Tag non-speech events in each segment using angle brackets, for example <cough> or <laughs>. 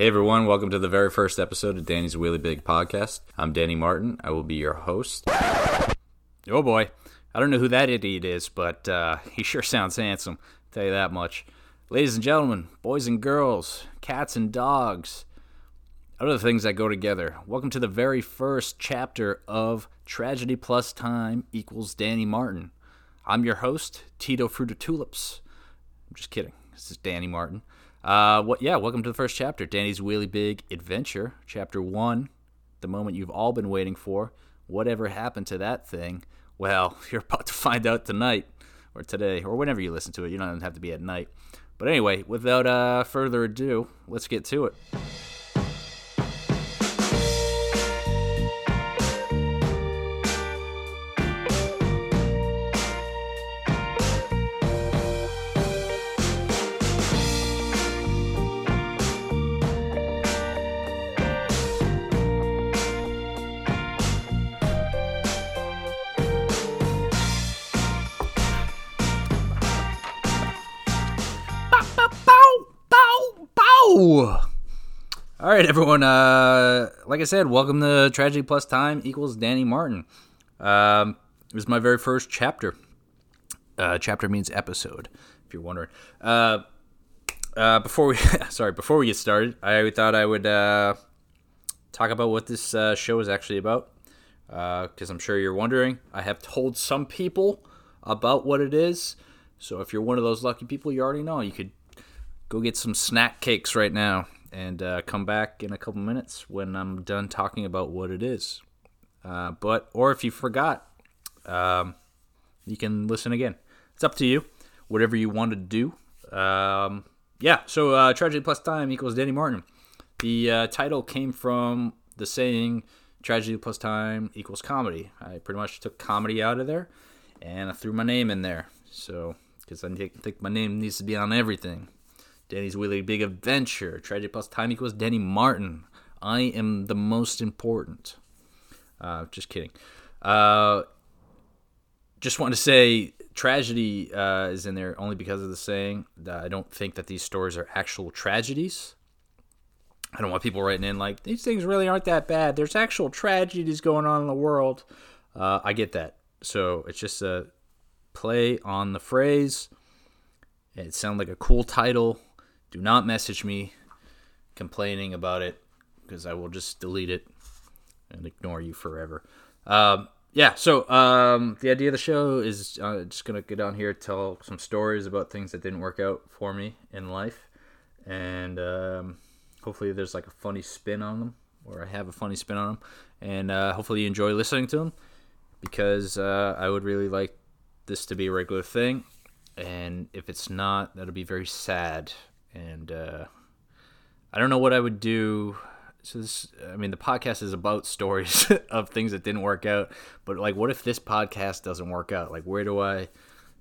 Hey everyone, welcome to the very first episode of Danny's Really Big Podcast. I'm Danny Martin. I will be your host. Oh boy, I don't know who that idiot is, but uh, <laughs> he sure sounds handsome. I'll tell you that much. Ladies and gentlemen, boys and girls, cats and dogs, other things that go together. Welcome to the very first chapter of Tragedy Plus Time equals Danny Martin. I'm your host, Tito Fruit of Tulips. I'm just kidding. This is Danny Martin. Uh, what? Yeah, welcome to the first chapter, Danny's wheelie big adventure, chapter one, the moment you've all been waiting for. Whatever happened to that thing? Well, <laughs> you're about to find out tonight, or today, or whenever you listen to it. You don't have to be at night. But anyway, without uh, further ado, let's get to it. Right, everyone. Uh, like I said, welcome to Tragedy Plus Time equals Danny Martin. Um, it was my very first chapter. Uh, chapter means episode, if you're wondering. Uh, uh, before we, <laughs> sorry, before we get started, I thought I would uh, talk about what this uh, show is actually about, because I'm sure you're wondering. I have told some people about what it is, so if you're one of those lucky people, you already know. You could go get some snack cakes right now and uh, come back in a couple minutes when I'm done talking about what it is. Uh, but or if you forgot, um, you can listen again. It's up to you. Whatever you want to do. Um, yeah. So uh, tragedy plus time equals Danny Martin. The uh, title came from the saying "tragedy plus time equals comedy." I pretty much took comedy out of there, and I threw my name in there. So because I think my name needs to be on everything. Danny's wheelie big adventure. Tragedy plus time equals Danny Martin. I am the most important. Uh, just kidding. Uh, just want to say tragedy uh, is in there only because of the saying. I don't think that these stories are actual tragedies. I don't want people writing in like these things really aren't that bad. There's actual tragedies going on in the world. Uh, I get that. So it's just a play on the phrase. It sounded like a cool title do not message me complaining about it because I will just delete it and ignore you forever. Um, yeah, so um, the idea of the show is uh, just gonna get on here, tell some stories about things that didn't work out for me in life, and um, hopefully there's like a funny spin on them, or I have a funny spin on them, and uh, hopefully you enjoy listening to them because uh, I would really like this to be a regular thing, and if it's not, that'll be very sad and uh, I don't know what I would do. So this, I mean, the podcast is about <laughs> stories of things that didn't work out. But like, what if this podcast doesn't work out? Like, where do I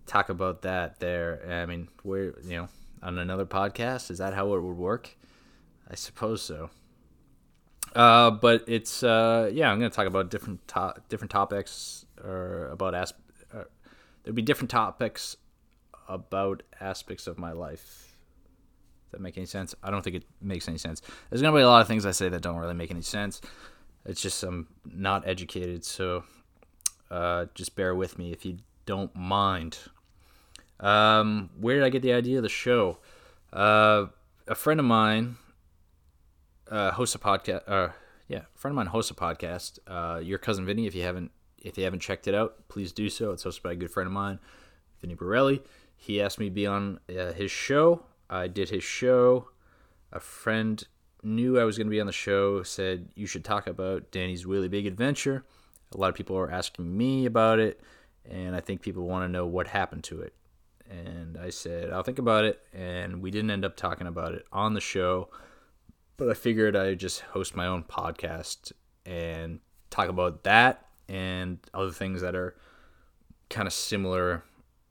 talk about that? There, I mean, where you know, on another podcast? Is that how it would work? I suppose so. Uh, but it's uh, yeah, I'm gonna talk about different to- different topics or about as there'll be different topics about aspects of my life that make any sense? I don't think it makes any sense. There's gonna be a lot of things I say that don't really make any sense. It's just I'm not educated, so uh, just bear with me if you don't mind. Um, where did I get the idea of the show? Uh, a friend of mine uh, hosts a podcast. Uh, yeah, a friend of mine hosts a podcast. Uh, Your cousin Vinny. If you haven't, if you haven't checked it out, please do so. It's hosted by a good friend of mine, Vinny Borelli. He asked me to be on uh, his show. I did his show. A friend knew I was going to be on the show, said, You should talk about Danny's wheelie big adventure. A lot of people are asking me about it, and I think people want to know what happened to it. And I said, I'll think about it. And we didn't end up talking about it on the show, but I figured I'd just host my own podcast and talk about that and other things that are kind of similar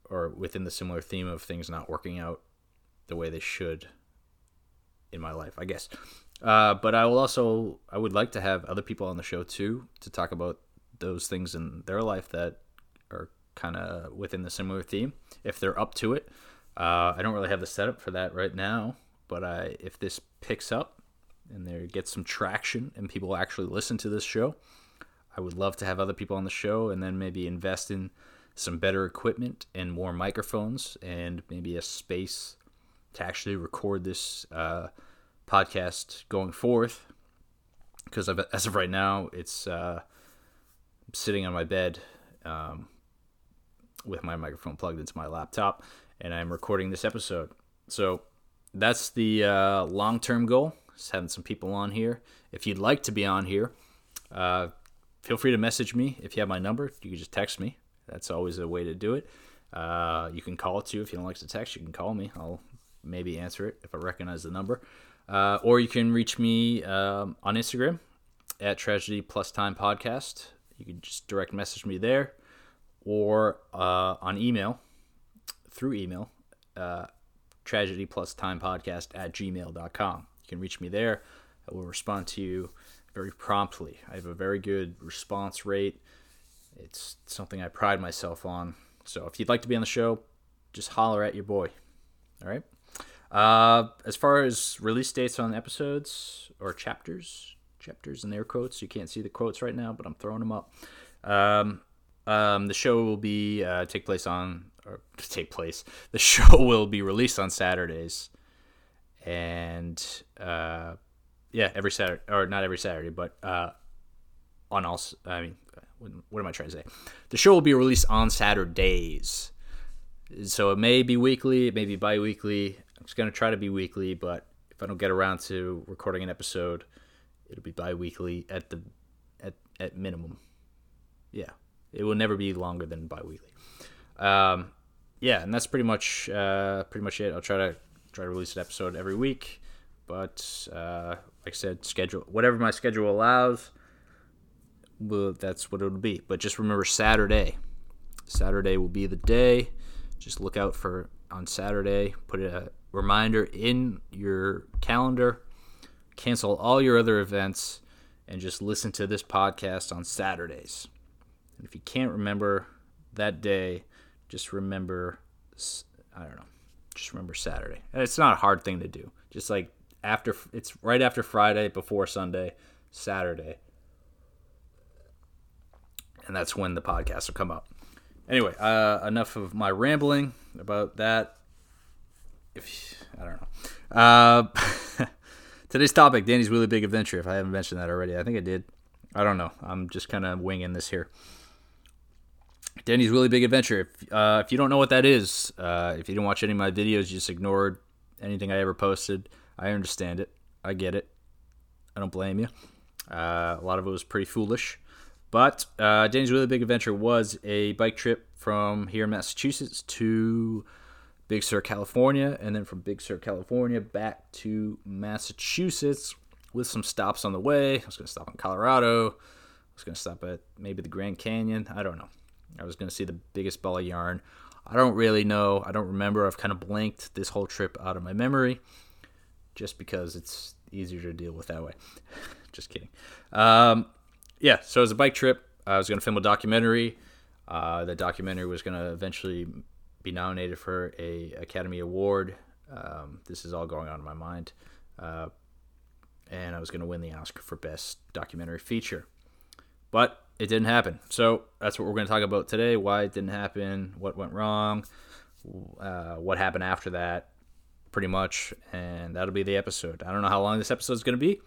or within the similar theme of things not working out the way they should in my life, I guess. Uh, but I will also I would like to have other people on the show too to talk about those things in their life that are kind of within the similar theme if they're up to it. Uh, I don't really have the setup for that right now, but I if this picks up, and there gets some traction and people actually listen to this show. I would love to have other people on the show and then maybe invest in some better equipment and more microphones and maybe a space to actually record this uh, podcast going forth. Because as of right now, it's uh, sitting on my bed um, with my microphone plugged into my laptop, and I'm recording this episode. So that's the uh, long term goal. Just having some people on here. If you'd like to be on here, uh, feel free to message me. If you have my number, you can just text me. That's always a way to do it. Uh, you can call too. If you don't like to text, you can call me. I'll maybe answer it if I recognize the number. Uh, or you can reach me um, on Instagram at Tragedy Plus Time Podcast. You can just direct message me there or uh, on email through email uh, tragedy plus time podcast at gmail.com. You can reach me there. I will respond to you very promptly. I have a very good response rate. It's something I pride myself on. So if you'd like to be on the show, just holler at your boy. All right. Uh, as far as release dates on episodes or chapters, chapters in air quotes, you can't see the quotes right now, but I'm throwing them up. Um, um, the show will be uh, take place on or <laughs> take place. The show <laughs> will be released on Saturdays, and uh, yeah, every Saturday or not every Saturday, but uh, on all. I mean, what am I trying to say? The show will be released on Saturdays, so it may be weekly, it may be bi-weekly. I'm just gonna try to be weekly, but if I don't get around to recording an episode, it'll be bi-weekly at the at at minimum. Yeah, it will never be longer than bi-weekly. Um, yeah, and that's pretty much uh, pretty much it. I'll try to try to release an episode every week, but uh, like I said, schedule whatever my schedule allows. Well, that's what it'll be. But just remember Saturday. Saturday will be the day. Just look out for on Saturday. Put a reminder in your calendar. Cancel all your other events and just listen to this podcast on Saturdays. And if you can't remember that day, just remember, I don't know, just remember Saturday. And it's not a hard thing to do. Just like after, it's right after Friday, before Sunday, Saturday. And that's when the podcast will come up. Anyway, uh, enough of my rambling about that. If I don't know. Uh, <laughs> today's topic, Danny's wheelie big adventure. If I haven't mentioned that already, I think I did. I don't know. I'm just kind of winging this here. Danny's wheelie big adventure. If, uh, if you don't know what that is, uh, if you didn't watch any of my videos, you just ignored anything I ever posted. I understand it. I get it. I don't blame you. Uh, a lot of it was pretty foolish. But uh, Danny's wheelie big adventure was a bike trip from here in Massachusetts to Big Sur, California, and then from Big Sur, California back to Massachusetts with some stops on the way. I was going to stop in Colorado. I was going to stop at maybe the Grand Canyon. I don't know. I was going to see the biggest ball of yarn. I don't really know. I don't remember. I've kind of blanked this whole trip out of my memory just because it's easier to deal with that way. <laughs> just kidding. Um, yeah, so it was a bike trip. I was going to film a documentary. Uh, the documentary was going to eventually be nominated for a Academy Award. Um, this is all going on in my mind. Uh, and I was going to win the Oscar for Best Documentary Feature. But it didn't happen. So that's what we're going to talk about today why it didn't happen, what went wrong, uh, what happened after that, pretty much. And that'll be the episode. I don't know how long this episode is going to be.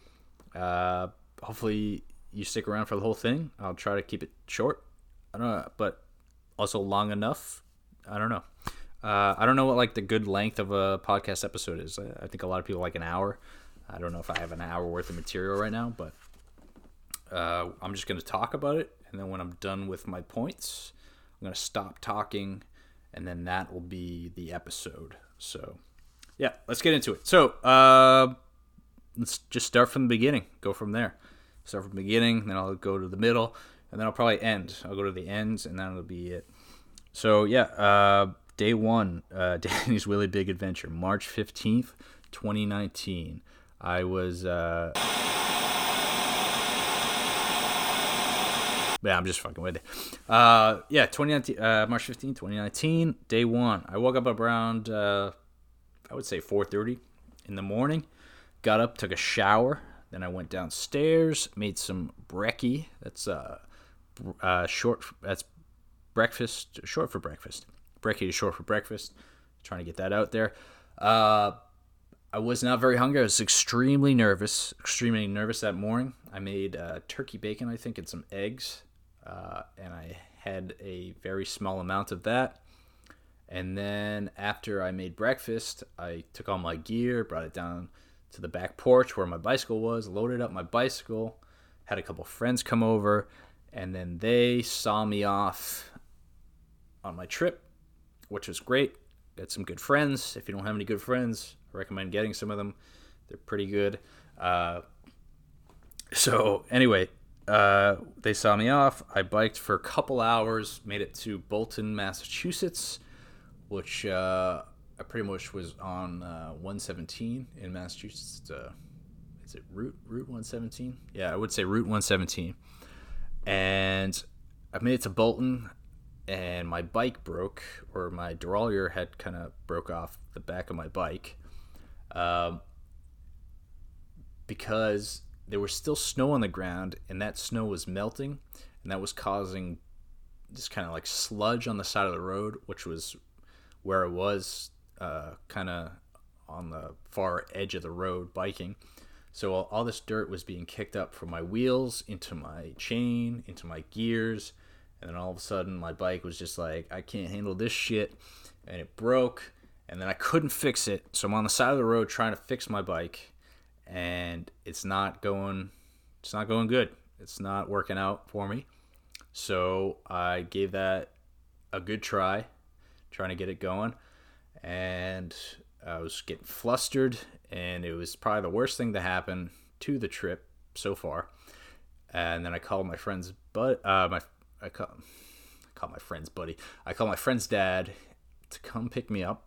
Uh, hopefully, you stick around for the whole thing. I'll try to keep it short. I don't know, but also long enough. I don't know. Uh, I don't know what like the good length of a podcast episode is. I think a lot of people like an hour. I don't know if I have an hour worth of material right now, but uh, I'm just going to talk about it, and then when I'm done with my points, I'm going to stop talking, and then that will be the episode. So, yeah, let's get into it. So, uh, let's just start from the beginning. Go from there. Start from the beginning, then I'll go to the middle, and then I'll probably end. I'll go to the ends, and that'll be it. So, yeah, uh, day one, uh, <laughs> Danny's Wheelie Big Adventure, March 15th, 2019. I was. Uh yeah, I'm just fucking with it. Uh, yeah, 2019, uh, March 15, 2019, day one. I woke up around, uh, I would say 4:30 in the morning. Got up, took a shower, Then I went downstairs, made some brekkie. That's uh, uh, short. That's breakfast, short for breakfast. Brekkie is short for breakfast. Trying to get that out there. Uh, I was not very hungry. I was extremely nervous, extremely nervous that morning. I made uh, turkey bacon, I think, and some eggs, uh, and I had a very small amount of that. And then after I made breakfast, I took all my gear, brought it down to the back porch where my bicycle was, loaded up my bicycle, had a couple friends come over, and then they saw me off on my trip, which was great. Got some good friends. If you don't have any good friends, I recommend getting some of them. They're pretty good. Uh, so anyway, uh, they saw me off. I biked for a couple hours, made it to Bolton, Massachusetts, which uh, I pretty much was on uh, 117 in Massachusetts. Uh, is it Route Route 117? Yeah, I would say Route 117. And I made it to Bolton, and my bike broke, or my derailleur had kind of broke off the back of my bike, um, because there was still snow on the ground, and that snow was melting, and that was causing just kind of like sludge on the side of the road, which was where I was, uh, kind of on the far edge of the road biking. So all, all this dirt was being kicked up from my wheels into my chain, into my gears, and then all of a sudden my bike was just like, I can't handle this shit, and it broke, and then I couldn't fix it. So I'm on the side of the road trying to fix my bike, and it's not going, it's not going good. It's not working out for me. So I gave that a good try, trying to get it going, and I was getting flustered, and it was probably the worst thing to happen to the trip so far. And then I called my friend's but uh, my I call, I call my friend's buddy. I called my friend's dad to come pick me up,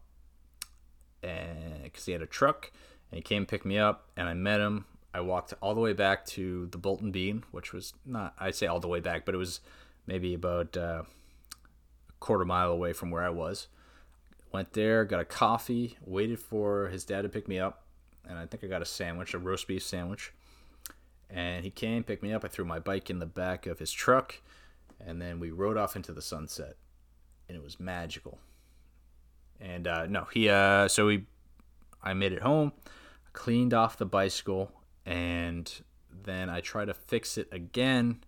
and because he had a truck, and he came pick me up, and I met him. I walked all the way back to the Bolton Bean, which was not I'd say all the way back, but it was maybe about uh, a quarter mile away from where I was. Went there, got a coffee, waited for his dad to pick me up, and I think I got a sandwich, a roast beef sandwich. And he came, picked me up. I threw my bike in the back of his truck, and then we rode off into the sunset, and it was magical. And uh, no, he uh, so we, I made it home, cleaned off the bicycle, and then I tried to fix it again,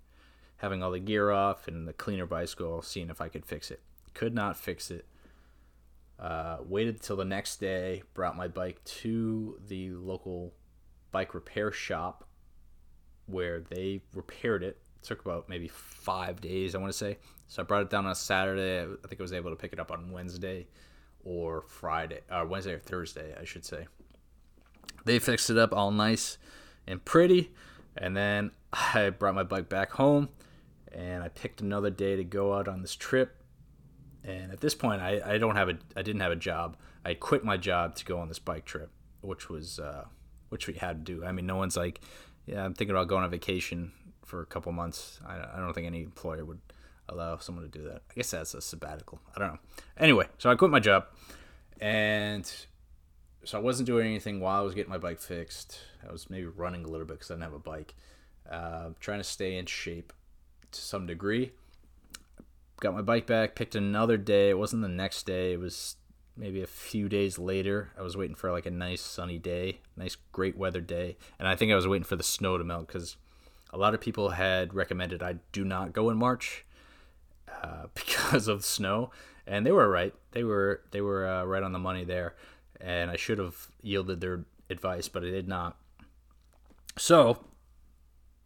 having all the gear off and the cleaner bicycle, seeing if I could fix it. Could not fix it uh, waited till the next day, brought my bike to the local bike repair shop where they repaired it. Took about maybe five days, I want to say. So I brought it down on a Saturday. I think I was able to pick it up on Wednesday or Friday, or uh, Wednesday or Thursday, I should say. They fixed it up all nice and pretty, and then I brought my bike back home, and I picked another day to go out on this trip and at this point, I, I don't have a I didn't have a job. I quit my job to go on this bike trip, which was uh, which we had to do. I mean, no one's like, yeah, I'm thinking about going on vacation for a couple months. I, I don't think any employer would allow someone to do that. I guess that's a sabbatical. I don't know. Anyway, so I quit my job, and so I wasn't doing anything while I was getting my bike fixed. I was maybe running a little bit because I didn't have a bike. Uh, trying to stay in shape to some degree got my bike back, picked another day. It wasn't the next day. It was maybe a few days later. I was waiting for like a nice sunny day, nice great weather day, and I think I was waiting for the snow to melt because a lot of people had recommended I do not go in March uh, <laughs> because of snow, and they were right. They were they were uh, right on the money there, and I should have yielded their advice, but I did not. So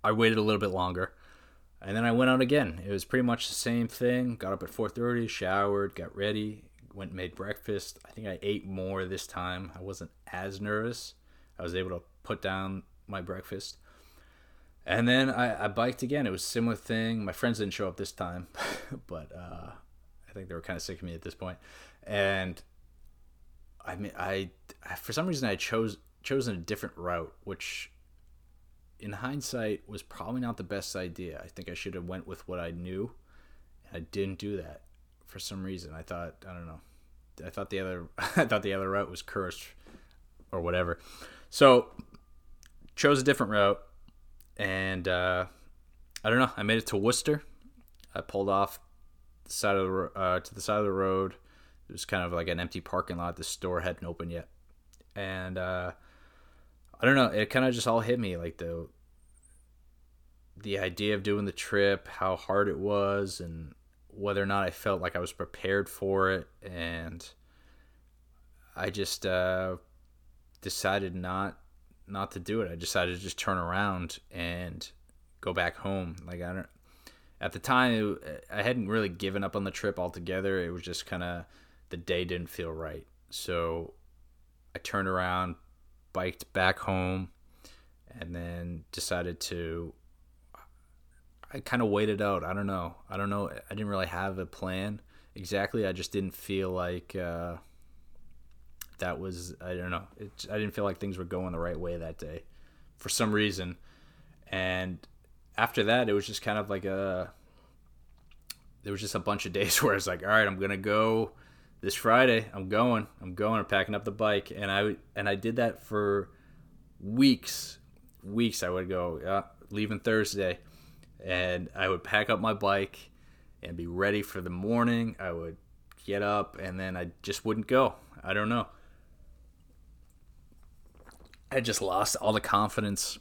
I waited a little bit longer and then I went out again. It was pretty much the same thing. Got up at 4:30, showered, got ready, went made breakfast. I think I ate more this time. I wasn't as nervous. I was able to put down my breakfast. And then I, I biked again. It was similar thing. My friends didn't show up this time, <laughs> but uh, I think they were kind of sick of me at this point. And I mean, I for some reason I chose chosen a different route, which in hindsight was probably not the best idea. I think I should have went with what I knew. I didn't do that for some reason. I thought I don't know. I thought the other <laughs> I thought the other route was cursed or whatever. So chose a different route, and uh, I don't know. I made it to Worcester. I pulled off the side of the uh, to the side of the road. It was kind of like an empty parking lot. The store hadn't opened yet, and uh, I don't know. It kind of just all hit me like the the idea of doing the trip, how hard it was, and whether or not I felt like I was prepared for it, and I just uh, decided not not to do it. I decided to just turn around and go back home. Like I don't. At the time, I hadn't really given up on the trip altogether. It was just kind of the day didn't feel right, so I turned around, biked back home, and then decided to I kind of waited out. I don't know. I don't know. I didn't really have a plan exactly. I just didn't feel like uh, that was. I don't know. It, I didn't feel like things were going the right way that day, for some reason. And after that, it was just kind of like a. There was just a bunch of <laughs> days where I was like, all right, I'm gonna go this Friday. I'm going. I'm going. I'm packing up the bike, and I and I did that for weeks. Weeks I would go. Yeah, leaving Thursday and I would pack up my bike and be ready for the morning. I would get up and then I just wouldn't go. I don't know. I just lost all the confidence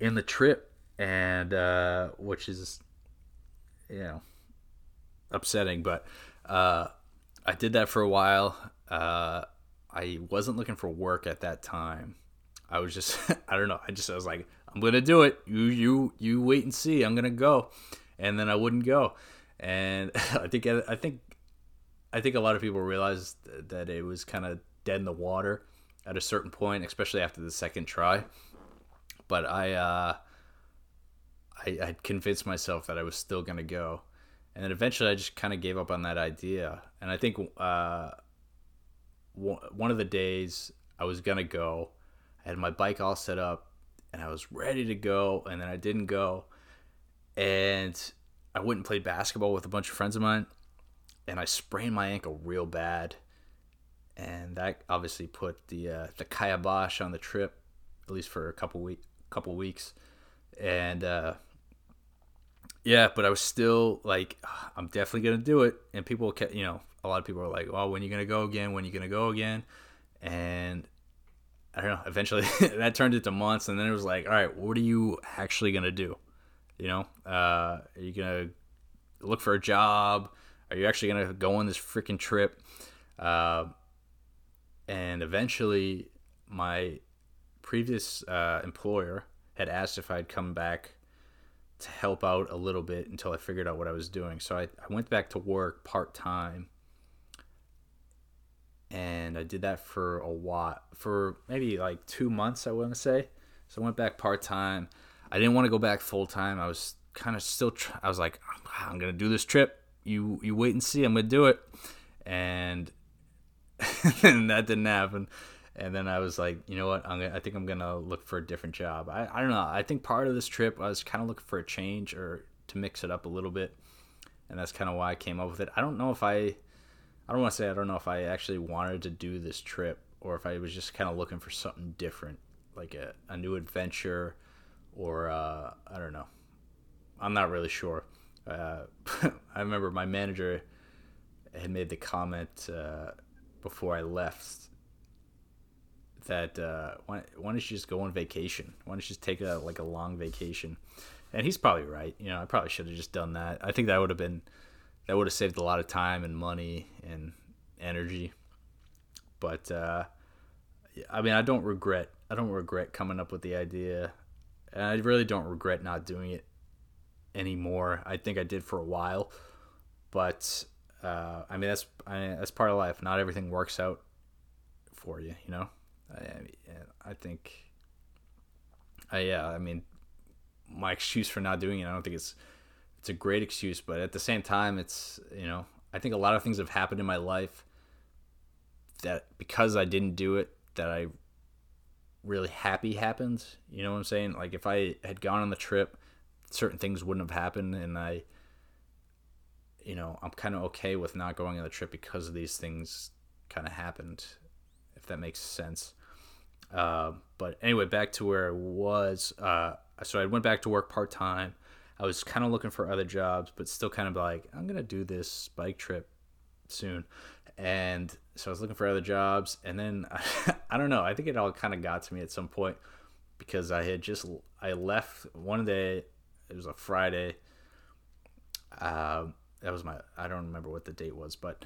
in the trip, and uh, which is, you know, upsetting. But uh, I did that for a while. Uh, I wasn't looking for work at that time. I was just, <laughs> I don't know. I just, I was like, I'm gonna do it. You you you wait and see. I'm gonna go, and then I wouldn't go, and <laughs> I think I think I think a lot of people realized that it was kind of dead in the water at a certain point, especially after the second try. But I uh, I I convinced myself that I was still gonna go, and then eventually I just kind of gave up on that idea. And I think uh, one of the days I was gonna go, I had my bike all set up and I was ready to go, and then I didn't go, and I went and played basketball with a bunch of friends of mine, and I sprained my ankle real bad, and that obviously put the uh, the kibosh on the trip, at least for a couple week couple weeks, and uh, yeah, but I was still like, I'm definitely gonna do it, and people kept, you know, a lot of people are like, well, when are you gonna go again? When are you gonna go again? And I don't know. Eventually, <laughs> that turned into months, and then it was like, all right, what are you actually gonna do? You know, uh, are you gonna look for a job? Are you actually gonna go on this freaking trip? Uh, and eventually, my previous uh, employer had asked if I'd come back to help out a little bit until I figured out what I was doing. So I, I went back to work part time and I did that for a while, for maybe like two months, I want to say. So I went back part time. I didn't want to go back full time. I was kind of still. Tr- I was like, I'm gonna do this trip. You you wait and see. I'm gonna do it, and <laughs> and that didn't happen. And then I was like, you know what? I'm gonna, I think I'm gonna look for a different job. I, I don't know. I think part of this trip I was kind of looking for a change or to mix it up a little bit, and that's kind of why I came up with it. I don't know if I I don't want to say I don't know if I actually wanted to do this trip or if I was just kind of looking for something different, like a, a new adventure, or uh, I don't know. I'm not really sure. Uh, <laughs> I remember my manager had made the comment uh, before I left that uh, why, why don't you just go on vacation? Why don't you just take a like a long vacation? And he's probably right. You know, I probably should have just done that. I think that would have been that would have saved a lot of time and money and energy. But uh, I mean, I don't regret. I don't regret coming up with the idea, and I really don't regret not doing it anymore. I think I did for a while, but uh, I mean that's I, that's part of life. Not everything works out for you, you know. I, I think. I, yeah, I mean, my excuse for not doing it, I don't think it's it's a great excuse, but at the same time, it's you know I think a lot of things have happened in my life that because I didn't do it, that I really happy happened. You know what I'm saying? Like if I had gone on the trip, certain things wouldn't have happened, and I, you know, I'm kind of okay with not going on the trip because of these things kind of happened. If that makes sense. Uh, but anyway, back to where I was. Uh, so I went back to work part time. I was kind of looking for other jobs, but still kind of like, I'm going to do this bike trip soon. And so I was looking for other jobs. And then <laughs> I don't know, I think it all kind of got to me at some point because I had just, I left one day, it was a Friday. Uh, that was my, I don't remember what the date was, but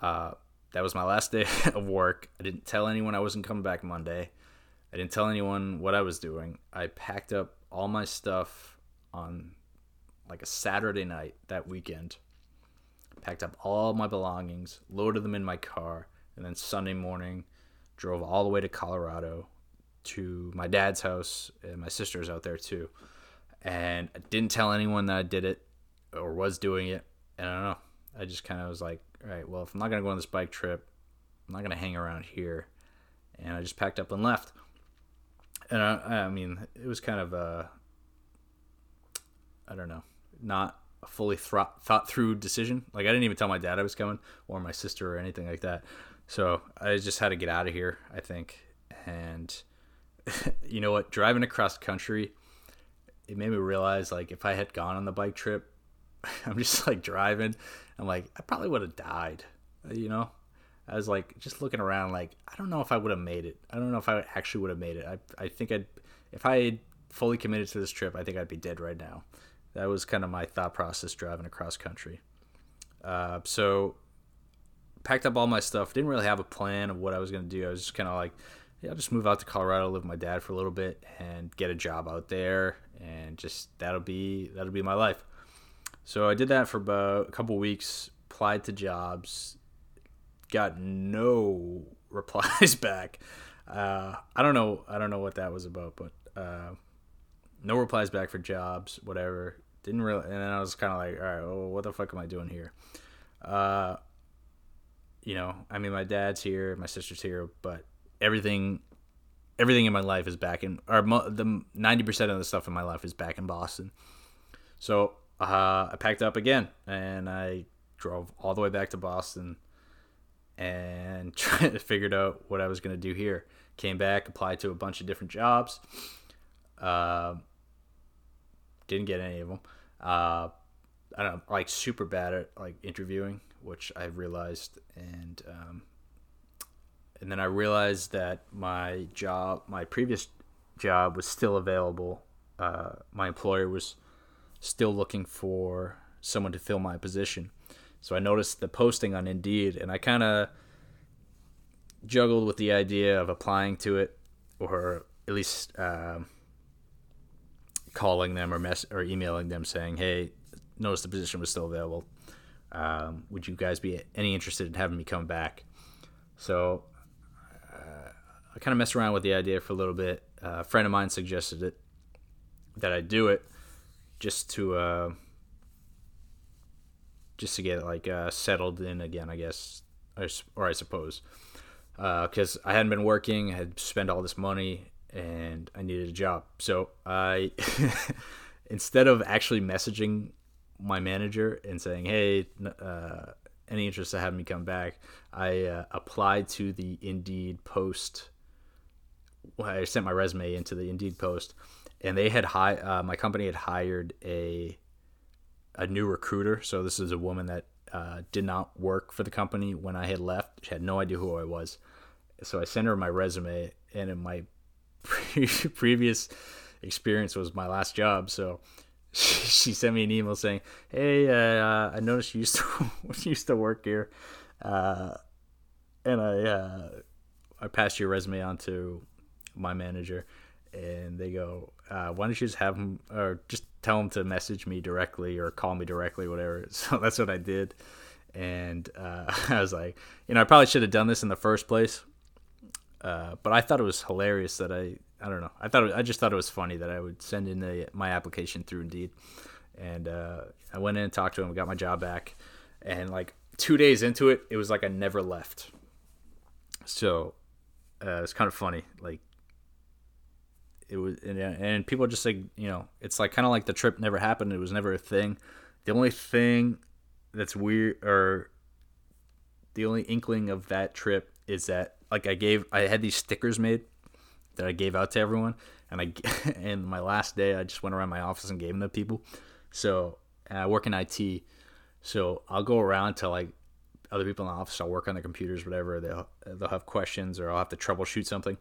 uh, that was my last <laughs> day of work. I didn't tell anyone I wasn't coming back Monday. I didn't tell anyone what I was doing. I packed up all my stuff on like a Saturday night that weekend. Packed up all my belongings, loaded them in my car, and then Sunday morning drove all the way to Colorado to my dad's house and my sister's out there too. And I didn't tell anyone that I did it or was doing it. And I don't know. I just kind of was like, all right, well, if I'm not going to go on this bike trip, I'm not going to hang around here. And I just packed up and left. And I, I mean, it was kind of a, I don't know, not a fully thought, thought through decision. Like I didn't even tell my dad I was coming or my sister or anything like that. So I just had to get out of here, I think. And <laughs> you know what? Driving across country, it made me realize like if I had gone on the bike trip, <laughs> I'm just like driving. I'm like, I probably would have died. You know, I was like just looking around, like I don't know if I would have made it. I don't know if I actually would have made it. I I think I'd if I had fully committed to this trip, I think I'd be dead right now. That was kind of my thought process driving across country. Uh, so packed up all my stuff. Didn't really have a plan of what I was gonna do. I was just kind of like, yeah, I'll just move out to Colorado, live with my dad for a little bit, and get a job out there, and just that'll be that'll be my life. So I did that for about a couple weeks, applied to jobs, got no <laughs> replies back. Uh, I don't know. I don't know what that was about, but uh, no replies back for jobs, whatever. Didn't really, and then I was kind of like, all right, well, what the fuck am I doing here? Uh, you know, I mean, my dad's here, my sister's here, but everything, everything in my life is back in, or the ninety percent of the stuff in my life is back in Boston. So uh, I packed up again and I drove all the way back to Boston and <laughs> tried to figure out what I was going to do here. Came back, applied to a bunch of different jobs. Uh, didn't get any of them. Uh, I don't know, like super bad at like interviewing, which I realized, and um, and then I realized that my job, my previous job, was still available. Uh, my employer was still looking for someone to fill my position. So I noticed the posting on Indeed, and I kind of juggled with the idea of applying to it, or at least uh, calling them or mess or emailing them saying, "Hey, noticed the position was still available. Um, would you guys be any interested in having me come back?" So uh, I kind of messed around with the idea for a little bit. Uh, a friend of mine suggested it that I do it just to uh, just to get like uh, settled in again, I guess, or, I suppose, because uh, I hadn't been working, I had spent all this money, and I needed a job. So I, <laughs> instead of actually messaging my manager and saying, "Hey, uh, any interest to have me come back," I uh, applied to the Indeed post. I sent my resume into the Indeed post and they had hi- uh, my company had hired a a new recruiter. So this is a woman that uh, did not work for the company when I had left. She had no idea who I was. So I sent her my resume, and in my pre- <laughs> previous experience was my last job. So <laughs> she, sent me an email saying, "Hey, uh, I noticed you used to <laughs> used to work here, uh, and I uh, I passed your resume on to my manager." and they go, uh, "Why don't you just have them, or just tell them to message me directly or call me directly, whatever." <laughs> So that's what I did, and uh, <laughs> I was like, you know, I probably should have done this in the first place, uh, but I thought it was hilarious that I, I don't know, I thought it, I just thought it was funny that I would send in the, my application through Indeed, and uh, I went in and talked to him, got my job back, and like two days into it, it was like I never left. So uh, it's kind of funny, like it was and, and people just like you know it's like kind of like the trip never happened it was never a thing the only thing that's weird or the only inkling of that trip is that like i gave i had these stickers made that I gave out to everyone. And I <laughs> and my last day, I just went around my office and gave them to people. So I work in IT, so I'll go around to like other people in the office. I'll work on their computers, whatever. They'll they'll have questions or I'll have to troubleshoot something,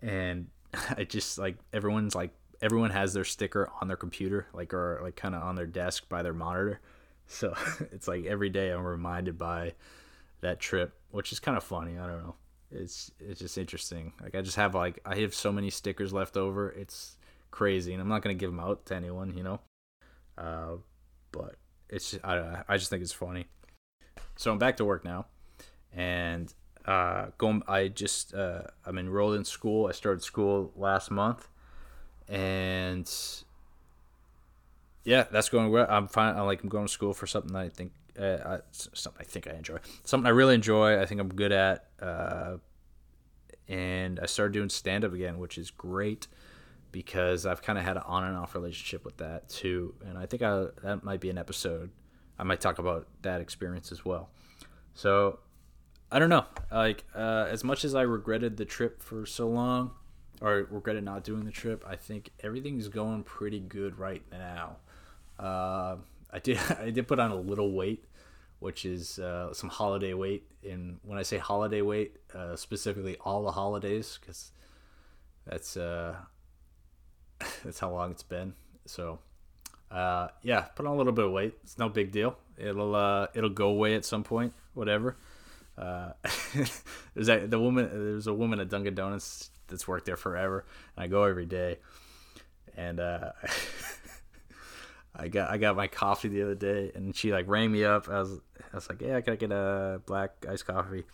and <laughs> I just like everyone's like everyone has their sticker on their computer, like or like kind of on their desk by their monitor. So <laughs> it's like every day I'm reminded by that trip, which is kind of funny. I don't know. It's it's just interesting. Like I just have like I have so many stickers left over. It's crazy, and I'm not gonna give them out to anyone, you know. Uh, but it's just, I I just think it's funny. So I'm back to work now, and uh, going. I just uh, I'm enrolled in school. I started school last month, and yeah, that's going well. I'm fine. I'm like I'm going to school for something I think uh, I, something I think I enjoy, something I really enjoy. I think I'm good at, uh, and I started doing stand up again, which is great because I've kind of had an on and off relationship with that too, and I think I, that might be an episode. I might talk about that experience as well. So I don't know. Like uh, as much as I regretted the trip for so long, or regretted not doing the trip, I think everything's going pretty good right now. Uh, I did <laughs> I did put on a little weight, which is uh, some holiday weight. And when I say holiday weight, uh, specifically all the holidays, because that's uh, <laughs> that's how long it's been. So uh, yeah, put on a little bit of weight. It's no big deal. It'll it'll go away at some point. Whatever. Uh, <laughs> there's that the woman. There's a woman at Dunkin' Donuts that's worked there forever, and I go every day. And uh, <laughs> I got I got my coffee the other day, and she like rang me up. I was I was like, yeah, I can I get a black iced coffee?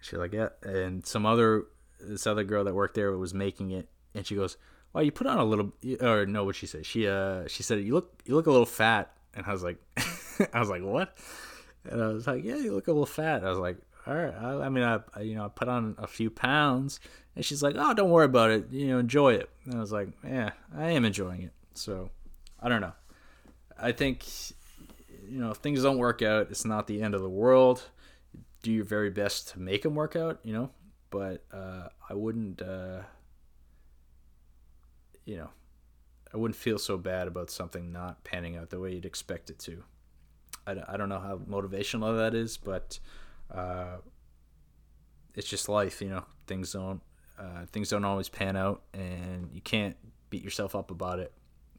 She's like, yeah. And some other this other girl that worked there was making it, and she goes, "Well, you put on a little." Or no, what she said? She uh she said, "You look you look a little fat," and I was like, <laughs> I was like, what? And I was like, yeah, you look a little fat. I was like, all right. I, I mean, I, I, you know I put on a few pounds, and she's like, oh, don't worry about it. You know, enjoy it. And I was like, yeah, I am enjoying it. So, I don't know. I think, you know, if things don't work out, it's not the end of the world. Do your very best to make them work out. You know, but uh, I wouldn't. Uh, you know, I wouldn't feel so bad about something not panning out the way you'd expect it to. I, I don't know how motivational that is, but uh, it's just life, you know. Things don't uh, things don't always pan out, and you can't beat yourself up about it,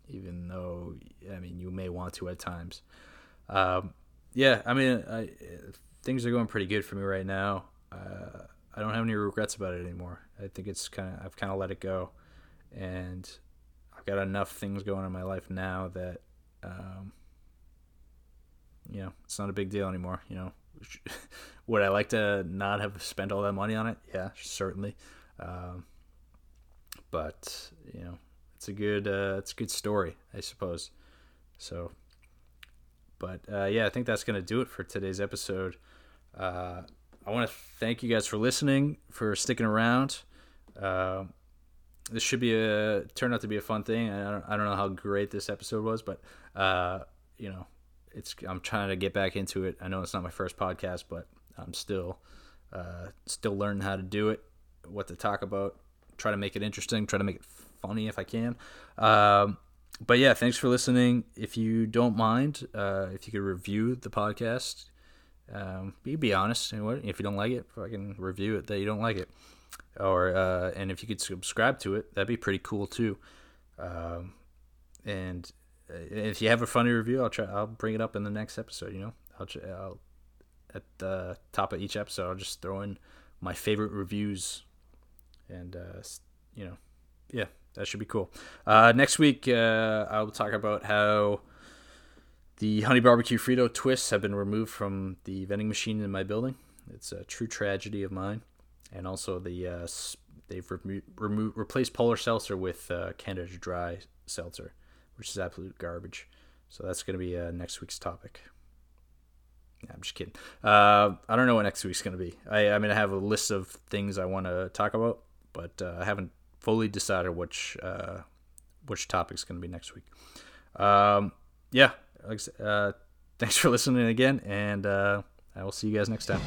even though I mean you may want to at times. Um, yeah, I mean I, things are going pretty good for me right now. Uh, I don't have any regrets about it anymore. I think it's kind of I've kind of let it go, and I've got enough things going on in my life now that. Um, you know, it's not a big deal anymore. You know, <laughs> would I like to not have spent all that money on it? Yeah, certainly. Um, but you know, it's a good uh, it's a good story, I suppose. So, but uh, yeah, I think that's gonna do it for today's episode. Uh, I want to thank you guys for listening, for sticking around. Uh, this should be a turn out to be a fun thing. I don't I don't know how great this episode was, but uh, you know, it's I'm trying to get back into it. I know it's not my first podcast, but I'm still uh, still learning how to do it, what to talk about, try to make it interesting, try to make it funny if I can. Um, but yeah, thanks for listening. If you don't mind, uh, if you could review the podcast, um, be be honest. If you don't like it, fucking review it that you don't like it, or uh, and if you could subscribe to it, that'd be pretty cool too. Um, and if you have a funny review, I'll try. I'll bring it up in the next episode. You know, I'll, I'll at the top of each episode, I'll just throw in my favorite reviews, and uh, you know, yeah, that should be cool. Uh, next week, uh, I'll talk about how the honey barbecue Frito twists have been removed from the vending machine in my building. It's a true tragedy of mine, and also the uh, they've remo- remo- replaced Polar Seltzer with uh, Canada Dry Seltzer which is absolute garbage. So that's going to be uh, next week's topic. I'm just kidding. Uh, I don't know what next week's going to be. I, I mean, I have a list of things I want to talk about, but uh, I haven't fully decided which uh, which topic's going to be next week. Um, yeah, uh, thanks for listening again, and uh, I will see you guys next time.